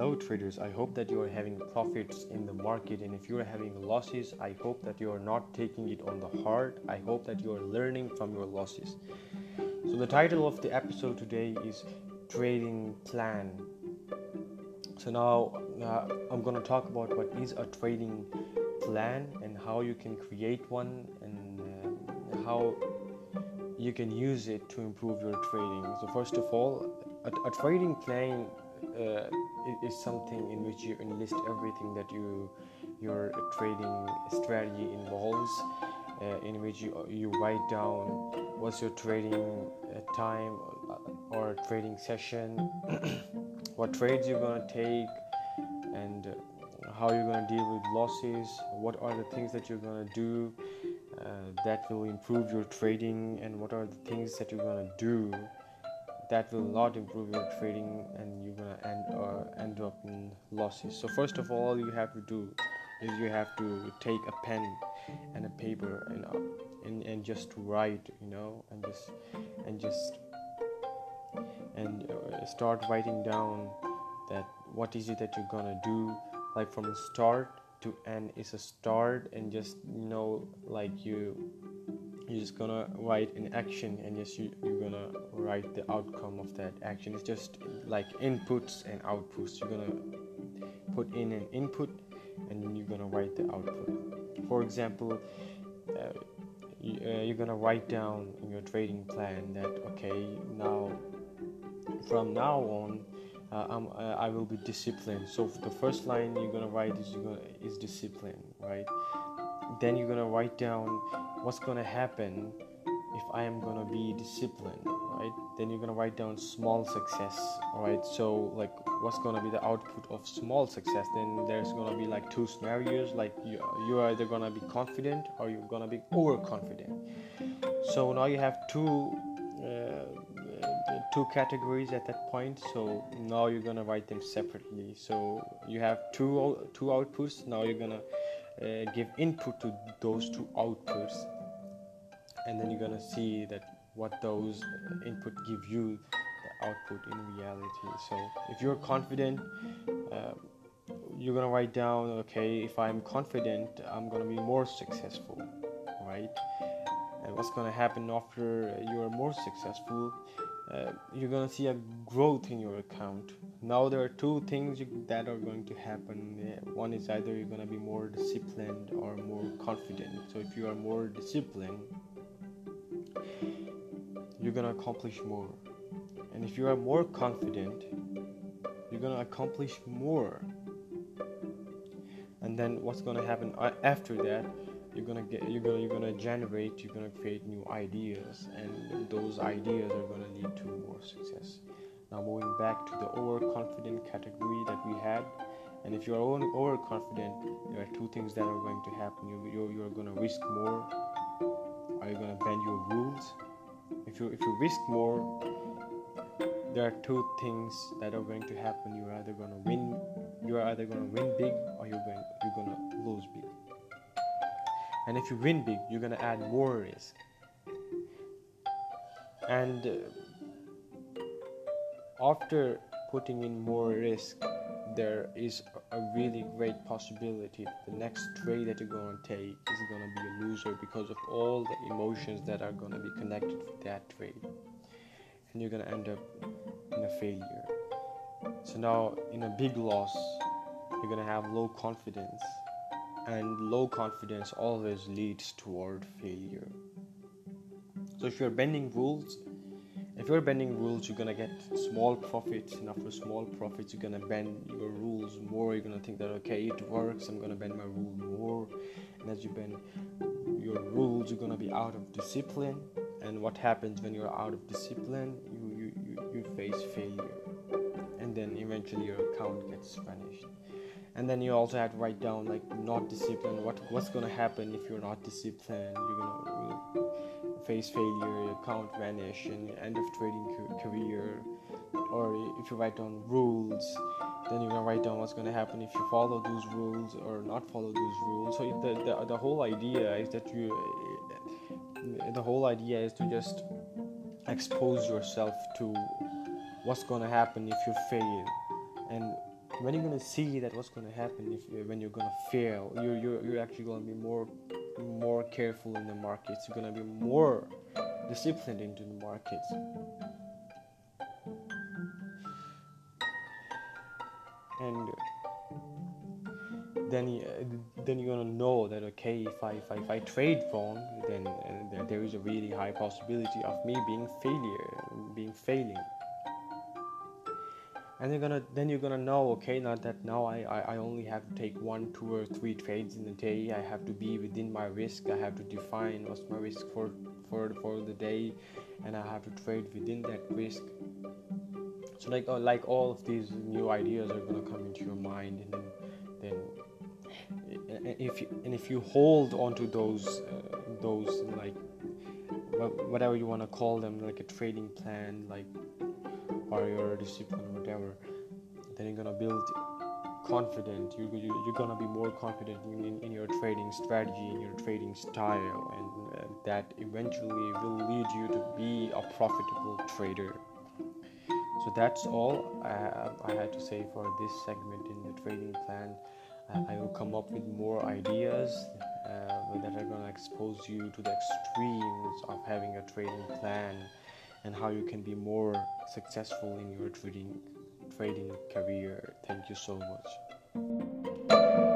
Hello traders, I hope that you are having profits in the market and if you are having losses, I hope that you are not taking it on the hard. I hope that you are learning from your losses. So the title of the episode today is trading plan. So now uh, I'm going to talk about what is a trading plan and how you can create one and uh, how you can use it to improve your trading. So first of all, a, a trading plan uh, is something in which you enlist everything that you your trading strategy involves. Uh, in which you you write down what's your trading uh, time uh, or trading session, what trades you're gonna take, and how you're gonna deal with losses. What are the things that you're gonna do uh, that will improve your trading, and what are the things that you're gonna do that will not improve your trading and you're gonna end end up in losses. So first of all you have to do is you have to take a pen and a paper and uh, and, and just write you know and just and just and uh, start writing down that what is it that you're gonna do. Like from start to end is a start and just you know like you you're just gonna write an action and just you, you're gonna write the outcome of that action. It's just like inputs and outputs. You're gonna put in an input and then you're gonna write the output. For example uh, you, uh, you're gonna write down in your trading plan that okay now from now on uh, uh, i will be disciplined. So the first line you're gonna write is gonna is discipline right then you're gonna write down what's gonna happen if I am gonna be disciplined, right? Then you're gonna write down small success, alright? So like what's gonna be the output of small success? Then there's gonna be like two scenarios, like you you're either gonna be confident or you're gonna be overconfident. So now you have two uh, two categories at that point. So now you're gonna write them separately. So you have two two outputs. Now you're gonna give input to those two outputs and then you're gonna see that what those input give you the output in reality. So if you're confident uh, you're gonna write down okay if i'm confident i'm gonna be more successful right? And what's gonna happen after you're more successful uh, you're gonna see a growth in your account. Now there are two things you, that are going to happen. One is either you're gonna be more disciplined or more confident. So if you are more disciplined you're gonna accomplish more. And if you are more confident you're gonna accomplish more. And then what's gonna happen after that you're gonna get you're gonna you're gonna generate you're gonna create new ideas and those ideas are gonna lead to more success. Now moving back to the overconfident category that we had and if you're overconfident there are two things that are going to happen. You, you're, you're gonna risk more. Are you gonna bend your rules? If you if you risk more there are two things that are going to happen. You're either gonna win you're either gonna win big or you're going you're gonna lose big and if you win big you're going to add more risk. And uh, after putting in more risk there is a really great possibility the next trade that you're going to take is going to be a loser because of all the emotions that are going to be connected with that trade. And you're going to end up in a failure. So now in a big loss you're going to have low confidence and low confidence always leads toward failure. So if you're bending rules, if you're bending rules, you're gonna get small profits, and after small profits, you're gonna bend your rules more. You're gonna think that okay, it works. I'm gonna bend my rule more, and as you bend your rules, you're gonna be out of discipline. And what happens when you're out of discipline? You you you, you face failure, and then eventually your account gets vanished. And then you also have to write down like not disciplined. What what's to happen if you're not disciplined? You're going to face failure your account vanish and end of trading career. Or if you write down rules then you're to write down what's to happen if you follow those rules or not follow those rules. So the, the, the whole idea is that you the whole idea is to just expose yourself to what's going to happen if you fail. And when you're gonna see that what's gonna happen if when you're gonna fail you're, you're, you're actually gonna be more more careful in the markets. You're gonna be more disciplined into the markets. And then then you're gonna know that okay if I if I, if I trade wrong then uh, there is a really high possibility of me being failure being failing and you're gonna then you're gonna know okay now that now I, I, I only have to take one two or three trades in a day. I have to be within my risk. I have to define what's my risk for for for the day. And I have to trade within that risk. So like uh, like all of these new ideas are gonna come into your mind and then then if you, and if you hold onto those uh, those like whatever you want to call them like a trading plan like or your discipline whatever then you're gonna build confident. You, you, you're gonna be more confident in, in your trading strategy in your trading style and uh, that eventually will lead you to be a profitable trader. So that's all I, I had to say for this segment in the trading plan. I will come up with more ideas uh, that are going to expose you to the extremes of having a trading plan and how you can be more successful in your trading trading career. Thank you so much.